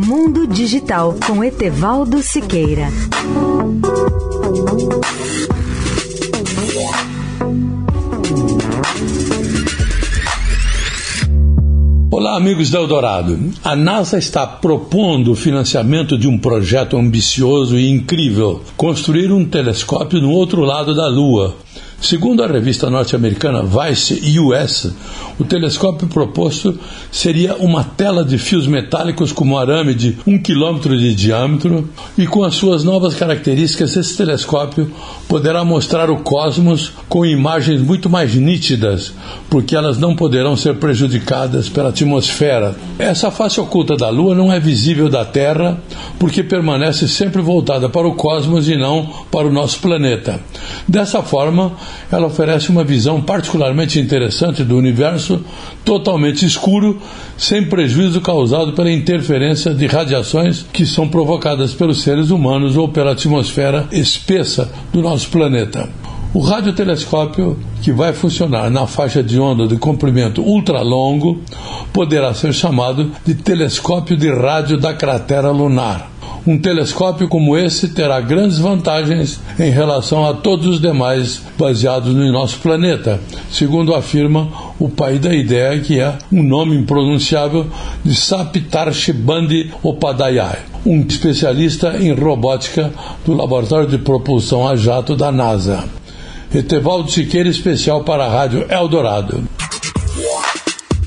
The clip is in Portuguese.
Mundo Digital com Etevaldo Siqueira. Olá, amigos da Eldorado. A NASA está propondo o financiamento de um projeto ambicioso e incrível: construir um telescópio no outro lado da Lua. Segundo a revista norte-americana Vice US, o telescópio proposto seria uma tela de fios metálicos com um arame de um quilômetro de diâmetro e com as suas novas características, esse telescópio poderá mostrar o cosmos com imagens muito mais nítidas, porque elas não poderão ser prejudicadas pela atmosfera. Essa face oculta da Lua não é visível da Terra, porque permanece sempre voltada para o cosmos e não para o nosso planeta. Dessa forma, ela oferece uma visão particularmente interessante do universo totalmente escuro, sem prejuízo causado pela interferência de radiações que são provocadas pelos seres humanos ou pela atmosfera espessa do nosso planeta. O radiotelescópio, que vai funcionar na faixa de onda de comprimento ultralongo, poderá ser chamado de telescópio de rádio da cratera lunar. Um telescópio como esse terá grandes vantagens em relação a todos os demais baseados no nosso planeta, segundo afirma o pai da ideia, que é um nome impronunciável de Saptar Shibandi Opadayai, um especialista em robótica do Laboratório de Propulsão a Jato da NASA. Etevaldo Siqueira, especial para a Rádio Eldorado.